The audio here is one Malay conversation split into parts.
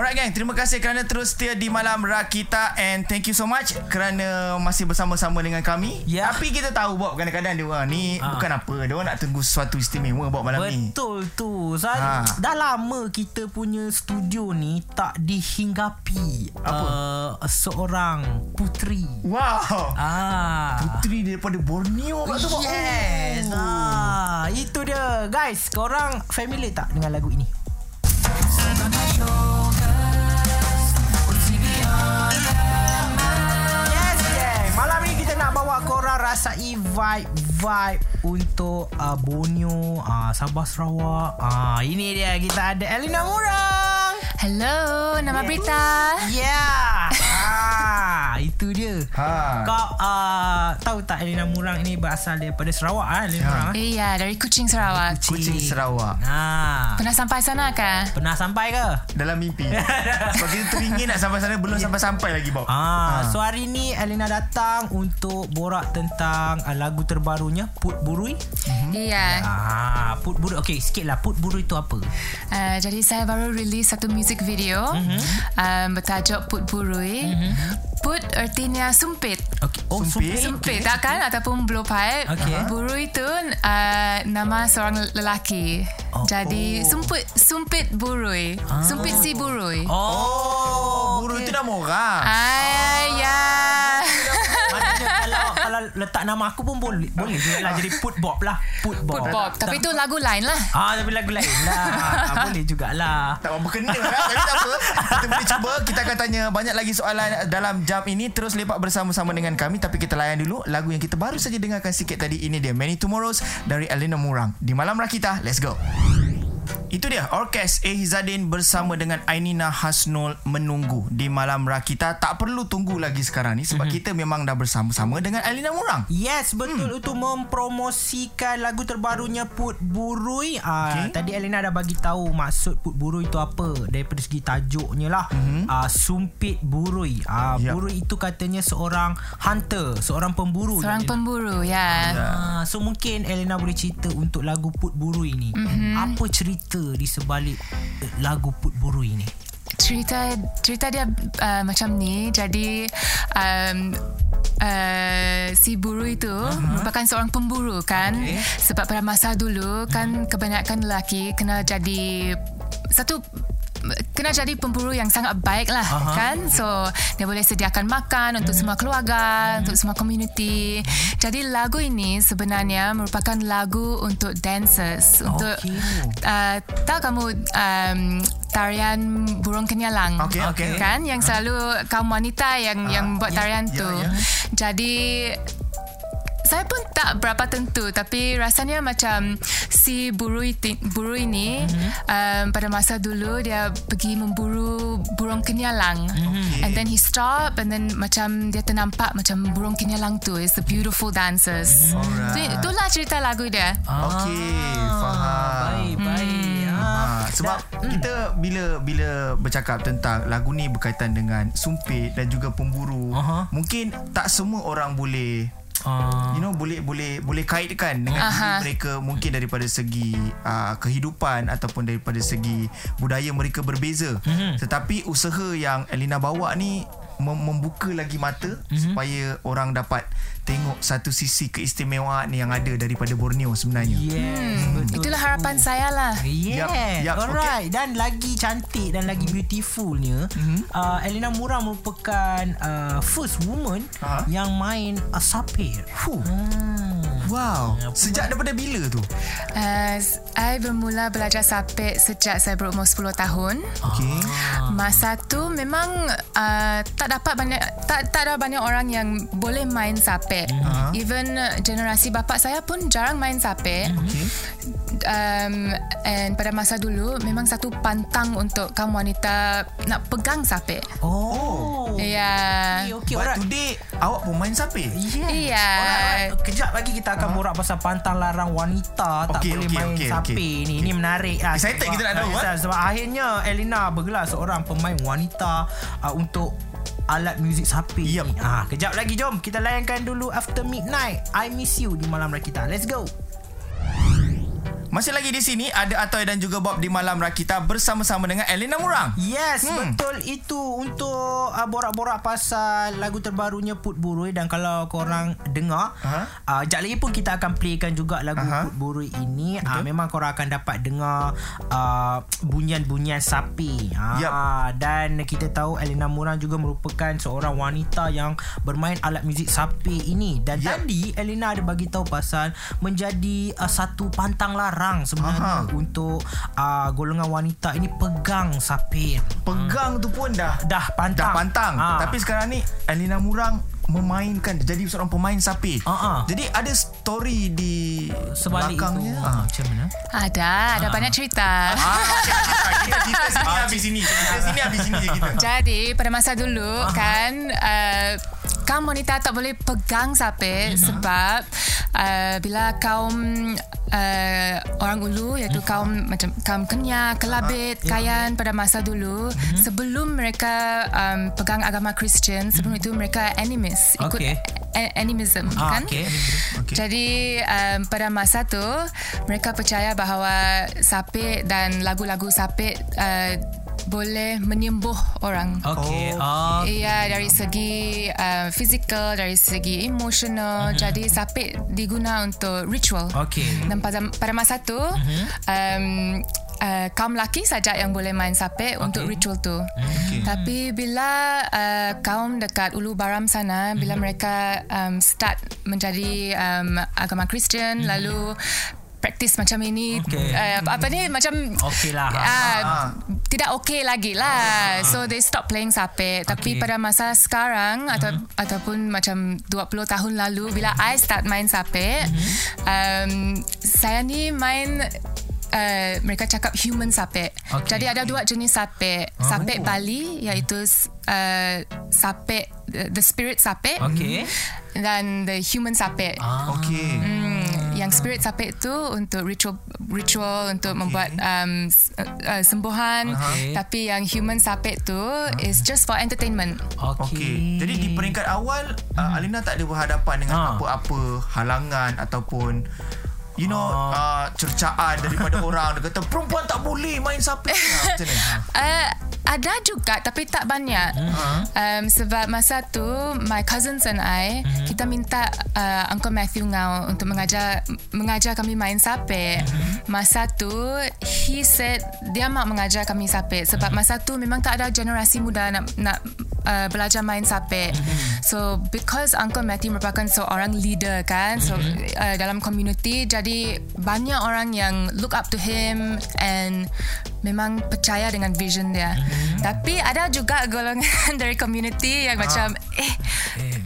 Alright gang, terima kasih kerana terus setia di Malam Rakita and thank you so much kerana masih bersama-sama dengan kami. Ya. Tapi kita tahu Bob kadang-kadang dia orang ni Ha. bukan apa, dia orang nak tunggu sesuatu istimewa Bob malam ni. Betul tu Ha. Dah lama kita punya studio ni Tak dihinggapi Apa? Uh, Seorang puteri Wow. Ah, Puteri daripada Borneo kat tu Bob. Yes Oh. ah, Itu dia Guys Korang familiar tak dengan lagu ini? Rasai vibe-vibe Untuk uh, Borneo uh, Sabah Sarawak. Uh, Ini dia. Kita ada Elina Murang. Hello, nama Brita. Yeah. ah, Itu dia Ha. Kau uh, tahu tak Elina Murang ini berasal daripada Sarawak ah Elina Ha. Murang ah? Iya, dari Kuching Sarawak. Kuching Sarawak. Ah. Pernah sampai sana ke? Pernah sampai ke? Dalam mimpi. Sebab kita teringin nak sampai sana belum sampai-sampai lagi Bob. Ah, Ha. so hari ni Elina datang untuk borak tentang uh, lagu terbarunya Put Burui. Iya. Ah, Put Burui. Okey, sikit lah Put Burui tu apa? Uh, jadi saya baru release satu music video um, bertajuk Put Burui. Put artinya sumpit. Okey. Oh, Sumpit. Sumpit tak kan ataupun blow pipe. Okey. Burui tu uh, nama seorang lelaki. Oh. Jadi sumpit sumpit burui. Sumpit si burui. Oh, Guru tu nama orang. Ah. Maknanya kalau letak nama aku pun boleh boleh juga lah jadi Put Bob lah. Put Bob. Put Bob. Tapi itu lagu lain lah. Ah, tapi lagu lain lah. Ah, boleh jugalah. Tak apa kena kan Tapi tak apa Kita boleh cuba Kita akan tanya Banyak lagi soalan Dalam jam ini Terus lepak bersama-sama dengan kami Tapi kita layan dulu Lagu yang kita baru saja dengarkan sikit tadi Ini dia Many Tomorrows Dari Elena Murang Di Malam Rakita Let's go itu dia Orkes A. Hizadin bersama dengan Ainina Hasnul menunggu di Malam Rakita. Tak perlu tunggu lagi sekarang ni sebab kita memang dah bersama-sama dengan Alina Murang. Yes, betul hmm. untuk mempromosikan lagu terbarunya Put Burui. Ah, Okey. tadi Elena dah bagi tahu maksud Put Burui itu apa daripada segi tajuknya lah. Mm-hmm. Ah, sumpit burui. Ah, Yap. burui itu katanya seorang hunter, seorang pemburu. Seorang pemburu, ya. Ah, so mungkin Elena boleh cerita untuk lagu Put Burui ni. Mm-hmm. Apa cerita di sebalik lagu Put Burui ni? cerita cerita dia uh, macam ni jadi um, uh, si buru itu uh-huh. merupakan seorang pemburu kan Okay. sebab pada masa dulu kan kebanyakan lelaki kena jadi satu kena jadi pemburu yang sangat baik lah Aha. kan? So dia boleh sediakan makan untuk semua keluarga untuk semua community. Jadi lagu ini sebenarnya merupakan lagu untuk dancers. Untuk uh, tahu kamu um, tarian burung kenyalang? Okey, okey. kan? Yang selalu kaum wanita yang yang buat ya, tarian ya, tu. ya. jadi saya pun tak berapa tentu tapi rasanya macam si buru itu, buru ini Mhm. mm-hmm. um, pada masa dulu dia pergi memburu burung kenyalang mm-hmm. and then he stop and then macam dia ternampak macam burung kenyalang tu is the beautiful dancers Mhm. Alright. so, itulah cerita lagu dia Okey, faham. Baik, baik. Ah. Ha, sebab kita bila bila bercakap tentang lagu ni berkaitan dengan sumpit dan juga pemburu, Aha. mungkin tak semua orang boleh Ah. you know boleh boleh boleh kaitkan dengan diri Aha. mereka mungkin daripada segi uh, kehidupan ataupun daripada segi budaya mereka berbeza. Mhm. Tetapi usaha yang Elina bawa ni mem- membuka lagi mata Mhm. supaya orang dapat tengok satu sisi keistimewaan yang ada daripada Borneo sebenarnya. Yes, betul. itulah harapan saya lah Yes, Yup, yup, alright. Dan lagi cantik dan lagi beautifulnya, mm-hmm. uh, Elena Mura merupakan uh, first woman Ha? yang main uh, sapir. Fuh. Hmm. Wow. Sejak daripada bila tu? uh, saya bermula belajar sapek sejak saya berumur 10 tahun Okey. Masa tu memang uh, tak dapat banyak tak tak ada banyak orang yang boleh main sapek. Ah. Even uh, generasi bapa saya pun jarang main sapek. Okey. Um, and pada masa dulu memang satu pantang untuk kaum wanita nak pegang sapek. Oh. Ya. Okay, okay, But alright. today awak pun main sapi? Yeah. Iya. Alright, alright. Kejap lagi kita akan borak pasal pantang larang wanita tak Okey, boleh main okey, sapi okey. ni. Ini menarik lah. Excited Sebab- kita nak tahu, Ah, eh? Sebab akhirnya Elina bergelar seorang pemain wanita uh, untuk alat muzik sapi Yup. ni. Ah, kejap lagi jom kita layankan dulu After Midnight. I Miss You di Malam Rakita. Let's go. Masih lagi di sini ada Atoy dan juga Bob di Malam Rakita bersama-sama dengan Elena Murang. Yes, hmm. betul itu untuk uh, borak-borak pasal lagu terbarunya Put Burui dan kalau korang dengar, Aha. uh, jap lagi pun kita akan playkan juga lagu Aha. Put Burui ini. Uh, memang korang akan dapat dengar uh, bunyian-bunyian sapi. Uh, Yup. dan kita tahu Elena Murang juga merupakan seorang wanita yang bermain alat muzik sapi ini. Dan Yup. tadi Elena ada bagi tahu pasal menjadi uh, satu pantang larang sebenarnya Aha. untuk uh, golongan wanita ini pegang sapi. Pegang tu pun dah Dah pantang. dah pantang. Ah. Tapi sekarang ni Elena Murang memainkan jadi seorang pemain sapi. Ah. Jadi ada story di sebalik belakangnya. itu. Ah. Ah. Macam mana? Ada, ada banyak cerita. Ah, okay, kita, kita sini habis sini. Kita sini habis sini je kita. Jadi pada masa dulu kan uh, kaum wanita tak boleh pegang sapi sebab uh, bila kaum uh, orang ulu iaitu kaum macam kaum Kenya, Kelabit, Kayan pada masa dulu sebelum mereka um, pegang agama Kristian sebelum itu mereka animist ikut Okay. a- animism Ah, kan okay. Okay. jadi um, pada masa tu mereka percaya bahawa sapit dan lagu-lagu sapit uh, boleh menyembuh orang. Okey. Oh. Oh. Iya dari segi uh, fizikal, dari segi emosional. Jadi sapit diguna untuk ritual. Okey. Dan pada pada masa tu um, uh, kaum lelaki saja yang boleh main sapit okay. untuk ritual tu. Okey. Tapi bila uh, kaum dekat Ulu Baram sana bila mereka um, start menjadi um, agama Kristian lalu praktis macam ini Okey. uh, apa ni macam Okey lah. uh, Ah. Tidak okey lagi lah so they stop playing sapit tapi Okey. pada masa sekarang atau ataupun macam 20 tahun lalu bila I start main sapit um, saya ni main Uh, mereka cakap human sapit. Okey. Jadi ada dua jenis sapit. Sapit Bali iaitu uh, sapit the, the spirit sapit Okey. dan the human sapit. Ah. Okey. Hmm, yang spirit sapit tu untuk ritual ritual untuk membuat um, s- uh, sembuhan Okey. tapi yang human sapit tu is just for entertainment. Okey. Okey. Jadi di peringkat awal uh, Alina tak ada berhadapan dengan Ah. apa-apa halangan ataupun you know uh, cercaan daripada orang dia kata perempuan tak boleh main sapi. Ah, Macam mana? Uh, ada juga tapi tak banyak. Um, sebab masa tu my cousins and I kita minta uh, Uncle Matthew Ngau untuk mengajar mengajar kami main sapit. Masa tu he said dia mau mengajar kami sapit sebab masa tu memang tak ada generasi muda nak nak uh, belajar main sapit. So because Uncle Matthew merupakan seorang leader kan, so uh, dalam community jadi banyak orang yang look up to him and memang percaya dengan vision dia. Tapi ada juga golongan dari community yang macam eh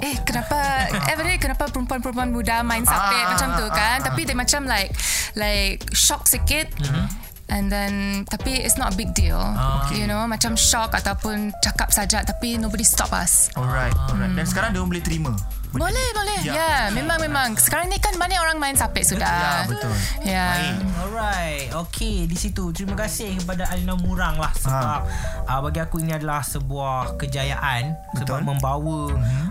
eh kenapa eh ni kenapa perempuan-perempuan muda main sapit Ah, macam tu ah, kan? ah. Tapi dia macam like like shock sikit. And then Tapi it's not a big deal Okay. You know Macam shock Ataupun cakap saja Tapi nobody stop us Alright. Alright. Dan sekarang dia boleh terima. Boleh boleh Ya. Ya yeah, memang memang Sekarang ni kan Banyak orang main sapit sudah Ya, betul. Ya Baik. Alright Okay di situ Terima kasih kepada Alina Murang lah Sebab uh, Bagi aku ini adalah Sebuah kejayaan Sebab Betul. membawa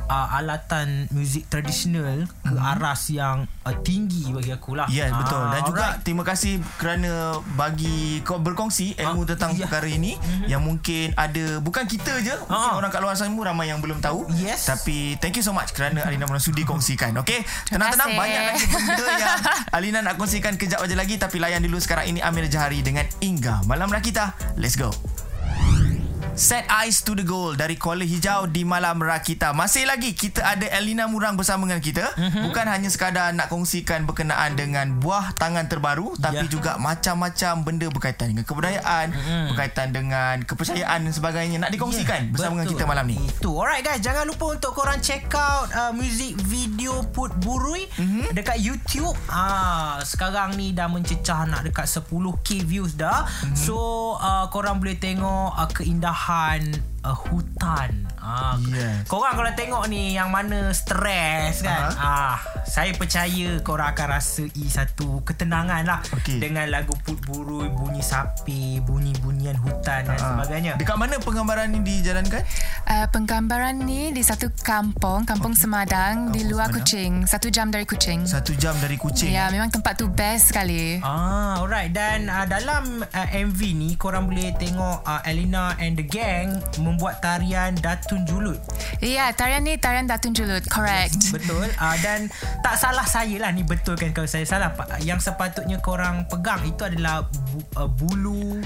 uh, Alatan muzik tradisional Ke aras yang uh, Tinggi bagi aku lah Ya, yes, betul. Dan Ah, juga alright. terima kasih kerana bagi kau berkongsi ilmu Ah, tentang ya. perkara ini yang mungkin ada bukan kita je, mungkin Ah. orang kat luar sana pun ramai yang belum tahu. Yes. Tapi thank you so much kerana Alina Murang sudi kongsikan. Okey. Tenang-tenang banyak lagi benda yang Alina nak kongsikan kejap aja lagi tapi layan dulu sekarang ini Amir Jahari dengan Ingga Malam Rakita. Let's go. Set Eyes to the Goal dari Kuala Hijau di Malam Rakita. Masih lagi kita ada Elina Murang bersama dengan kita. Mm-hmm. Bukan hanya sekadar nak kongsikan berkenaan dengan buah tangan terbaru tapi Ya. juga macam-macam benda berkaitan dengan kebudayaan, mm-hmm. berkaitan dengan kepercayaan dan sebagainya nak dikongsikan yeah, bersama dengan betul. kita malam ni. Itu. Alright guys, jangan lupa untuk korang check out uh, music video Put Burui Mhm. mm-hmm. dekat YouTube. Ah, sekarang ni dah mencecah nak dekat 10k views dah. Mhm. Mm-hmm. So, uh, korang boleh tengok uh, keindahan Han uh, hutan. Ah, Yes. Korang kalau tengok ni yang mana stres kan. Ah, saya percaya korang akan rasai satu ketenangan lah Okey. dengan lagu Put Burui, bunyi sapi, bunyi-bunyian hutan dan Ah. sebagainya. Dekat mana penggambaran ni dijalankan? Uh, penggambaran ni di satu kampung, Kampung Semadang di luar Semadang. Kuching. Satu jam dari Kuching. Satu jam dari Kuching. Ya, memang tempat tu best sekali. Ah, alright. Dan uh, dalam uh, MV ni korang boleh tengok uh, Elena and the gang membuat tarian Datun Julut. Ya, tarian ni tarian Datun Julut. Correct. Betul. Uh, dan tak salah saya lah ni betul kan kalau saya salah. Yang sepatutnya korang pegang itu adalah bu, uh, bulu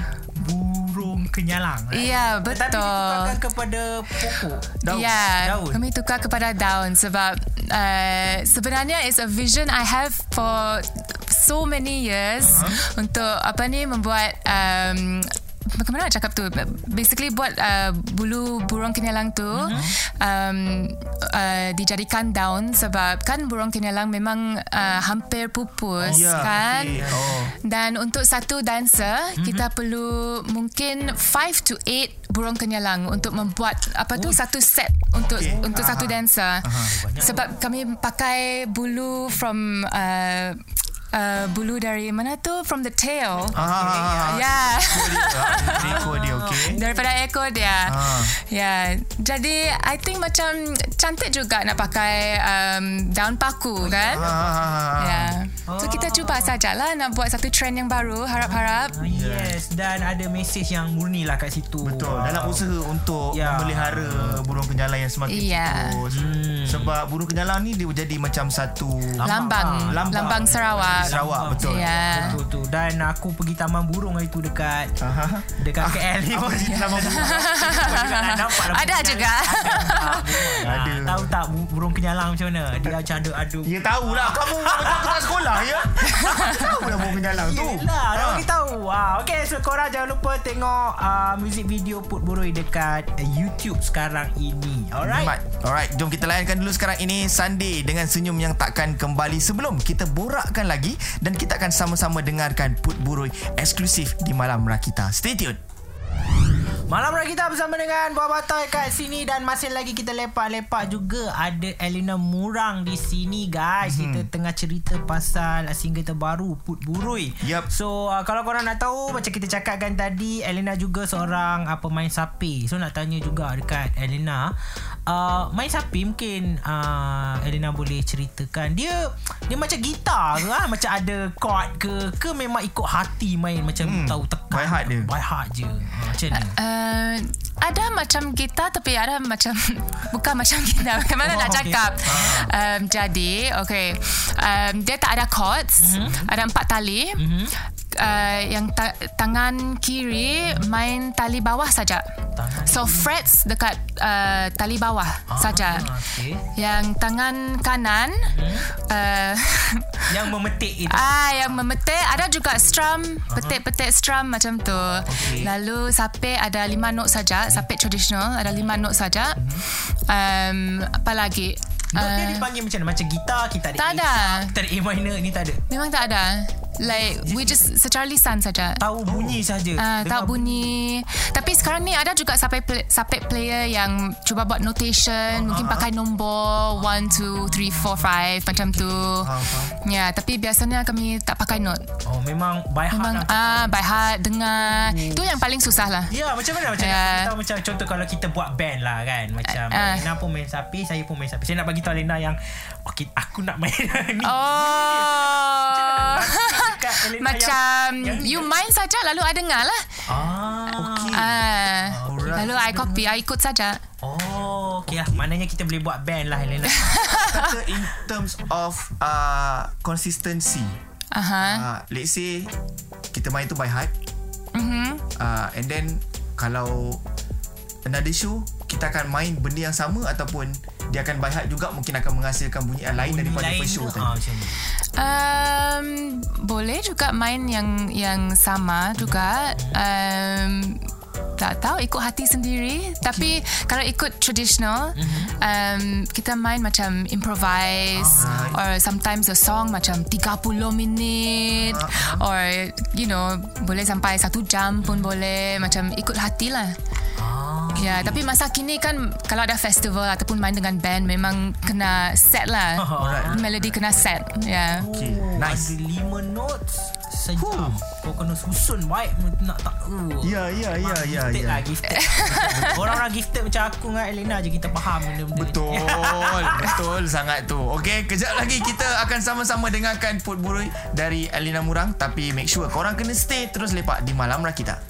burung kenyalang. right? Ya, Tetapi betul. ditukarkan kepada pokok. Daun. Ya, Daun. kami tukar kepada daun sebab uh, sebenarnya it's a vision I have for so many years uh-huh. untuk apa ni membuat um, Bagaimana nak cakap tu Basically buat uh, Bulu burung kenyalang tu uh-huh. um, uh, Dijadikan daun Sebab kan burung kenyalang Memang uh, hampir pupus Ya, kan okey. Oh. Dan untuk satu dancer mm-hmm. Kita perlu Mungkin 5 to 8 Burung kenyalang Untuk membuat Apa tu Satu set Untuk Okey. untuk Aha. satu dancer Sebab kami pakai Bulu from uh, uh, Bulu dari Mana tu From the tail Ah, Ya Ekor dia, okey. Daripada ekor dia Ah. Ya Jadi I think macam Cantik juga nak pakai um, Daun paku kan Ah. Ya So kita cuba sajalah Nak buat satu trend yang baru Harap-harap Ah, Yes. Dan ada mesej yang murni lah kat situ. Betul. Dalam usaha untuk Ya. memelihara burung kenyalang yang semakin Ya. tikus. Sebab burung kenyalang ni dia jadi macam satu Lambang Lambang. Lambang Sarawak Sarawak betul. Ya Betul tu. Dan aku pergi taman burung hari tu dekat Aha. dekat KL ni. Apa cerita lama burung? Lah Ada juga. Ada. Ada. Tahu tak bu- burung kenyalang macam mana? Dia macam ada adu. Ya tahulah kamu betul tak sekolah ya. Tahulah burung kenyalang tu. Yelah, nak Ah. bagi tahu. Ah, okay, so korang jangan lupa tengok uh, music video Put Boroi dekat uh, YouTube sekarang ini. Alright. Alright. Alright, jom kita layankan dulu sekarang ini Sunday dengan senyum yang takkan kembali sebelum kita borakkan lagi dan kita akan sama-sama dengarkan Put Burui eksklusif di Malam Rakita. Stay tune. Malam Raya kita bersama dengan Buah Batoy kat sini dan masih lagi kita lepak-lepak juga ada Elena Murang di sini guys. Hmm. Kita tengah cerita pasal single terbaru Put Burui. Yup. So uh, kalau korang nak tahu macam kita cakapkan tadi Elena juga seorang uh, pemain sapi. So nak tanya juga dekat Elena uh, main sapi mungkin uh, Elena boleh ceritakan dia dia macam gitar ke ah? macam ada chord ke ke memang ikut hati main macam hmm. tahu tekan by heart dia. by heart je. Uh, macam ni. Uh, ada macam gitar tapi ada macam bukan macam gitar. Bagaimana Oh, nak okay. cakap? Um, jadi, okay. Um, dia tak ada chords. Mhm. Ada empat tali. Uh, yang ta- tangan kiri main tali bawah saja. Tangan So frets dekat uh, tali bawah saja. okay. Yang tangan kanan uh, Yang memetik itu. Ah, yang memetik ada juga strum, petik-petik strum macam tu. Okey. Lalu sapek ada lima not saja, sapek tradisional ada lima not saja. Um, apa lagi? Note dia Uh, dipanggil macam mana? Macam gitar, kita ada tak A ada. kita ada A minor, ni tak ada. memang tak ada. Like we just secara lisan saja. Tahu bunyi saja. Ah, tak bunyi. Tapi sekarang ni ada juga sampai play, sampai player yang cuba buat notation, mungkin pakai nombor 1 2 3 4 5 macam tu. Ya, yeah, tapi biasanya kami tak pakai note. Oh, memang by heart Memang lah. ah by heart dengar. Itu yang paling susah lah. Ya, macam mana? Macam yeah. tahu macam contoh kalau kita buat band lah kan. Macam Ah. Lena pun main sapi, saya pun main sapi. Saya nak bagi tahu Lena yang okay, aku nak main ni. Oh. Dekat Elena Macam yang- you main saja lalu I dengar lah. Ah. Ah. Alright. Lalu I copy, I ikut saja. Oh, okay lah. Maknanya kita boleh buat band lah Elena. Kata in terms of uh, consistency. Aha. Uh, let's say kita main tu by heart. Mhm. Uh, and then kalau another show kita akan main benda yang sama ataupun dia akan by heart juga mungkin akan menghasilkan bunyi yang lain Bunyi daripada lain first show tadi. Ah, macam ni. Um, boleh juga main yang yang sama juga. Um, tak tahu ikut hati sendiri. Tapi kalau ikut traditional um, kita main macam improvise or sometimes a song macam 30 minit or you know boleh sampai satu jam pun boleh. Macam ikut hati lah Ah, Ya, tapi masa kini kan kalau ada festival ataupun main dengan band memang kena set lah. Alright. Melodi kena set. Ya. Okay, nice. Ada lima notes sejam. Kau kena susun baik nak tak. Uh. Ya, ya, ya, ya, Gifted ya. lah, gifted. Orang-orang gifted macam aku dengan Elena je kita faham benda-benda. Betul Betul sangat tu Okay Kejap lagi kita akan sama-sama dengarkan Put Burui Dari Alina Murang Tapi make sure korang kena stay Terus lepak di Malam Rakita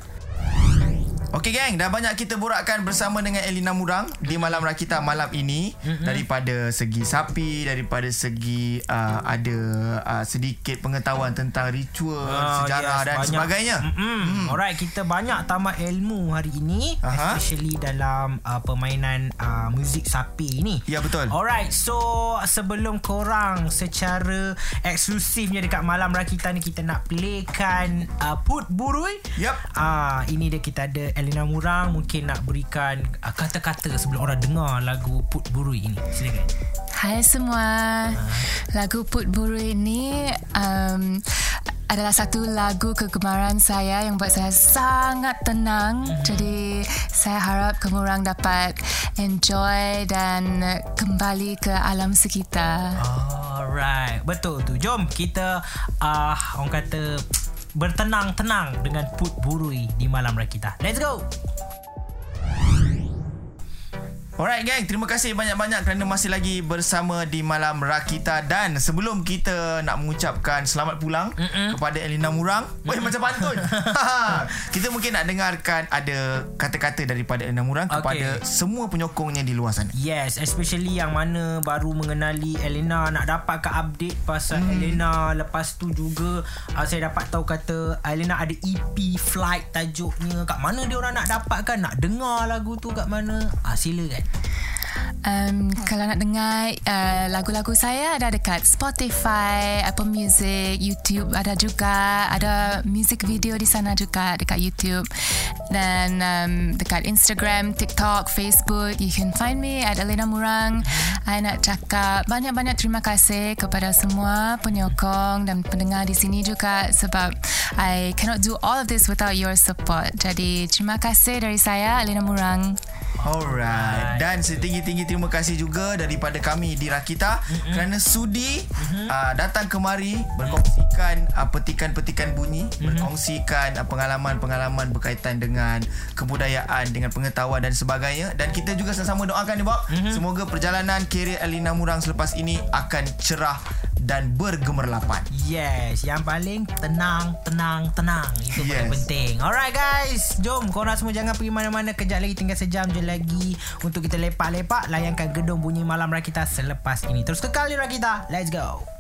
Okey gang, dah banyak kita borakkan bersama dengan Elina Murang di Malam Rakita malam ini mm-hmm. daripada segi sapi, daripada segi uh, ada uh, sedikit pengetahuan tentang ritual, Ah, sejarah yes, dan banyak. sebagainya. Mm-mm. Hmm. Alright, kita banyak tamat ilmu hari ini Aha. especially dalam uh, permainan uh, muzik sapi ni. Ya betul. Alright, so sebelum korang secara eksklusifnya dekat Malam Rakita ni kita nak playkan uh, Put Burui. Yup. Ah, ini dia kita ada Elena Murang mungkin nak berikan uh, kata-kata sebelum orang dengar lagu Put Burui ini. Silakan. Hai semua. Lagu Put Buru ini um, adalah satu lagu kegemaran saya yang buat saya sangat tenang. Jadi saya harap kamu orang dapat enjoy dan kembali ke alam sekitar. Alright, betul tu. Jom kita uh, orang kata bertenang-tenang dengan Put Burui di Malam Rakita. Let's go. Alright gang, terima kasih banyak-banyak kerana masih lagi bersama di Malam Rakita dan sebelum kita nak mengucapkan selamat pulang Mm-mm. kepada Elina Murang. Weh macam pantun. kita mungkin nak dengarkan ada kata-kata daripada Elina Murang Okay. kepada semua penyokongnya di luar sana. Yes, especially yang mana baru mengenali Elena nak dapat ke update pasal hmm. Elena lepas tu juga uh, saya dapat tahu kata Elena ada EP Flight tajuknya kat mana dia orang nak dapatkan nak dengar lagu tu kat mana ah silakan Um, kalau nak dengar uh, lagu-lagu saya ada dekat Spotify, Apple Music, YouTube ada juga. Ada music video di sana juga dekat YouTube. Dan um, dekat Instagram, TikTok, Facebook, you can find me at Elena Murang. I nak cakap banyak-banyak terima kasih kepada semua penyokong dan pendengar di sini juga sebab I cannot do all of this without your support. Jadi terima kasih dari saya, Elena Murang. Alright. Dan setinggi-tinggi terima kasih juga daripada kami di Rakita mm-hmm. kerana sudi mm-hmm. uh, datang kemari berkongsikan uh, petikan-petikan bunyi, mm-hmm. berkongsikan uh, pengalaman-pengalaman berkaitan dengan kebudayaan, dengan pengetahuan dan sebagainya. Dan kita juga sama-sama doakan ni, Bob. Mm-hmm. Semoga perjalanan kerjaya Alina Murang selepas ini akan cerah dan bergemerlapan. Yes, yang paling tenang, tenang, tenang. Itu yes. paling penting. Alright guys, jom korang semua jangan pergi mana-mana. Kejap lagi tinggal sejam je lagi untuk kita lepak-lepak layankan gedung bunyi malam Rakita selepas ini. Terus kekal di Rakita. Let's go.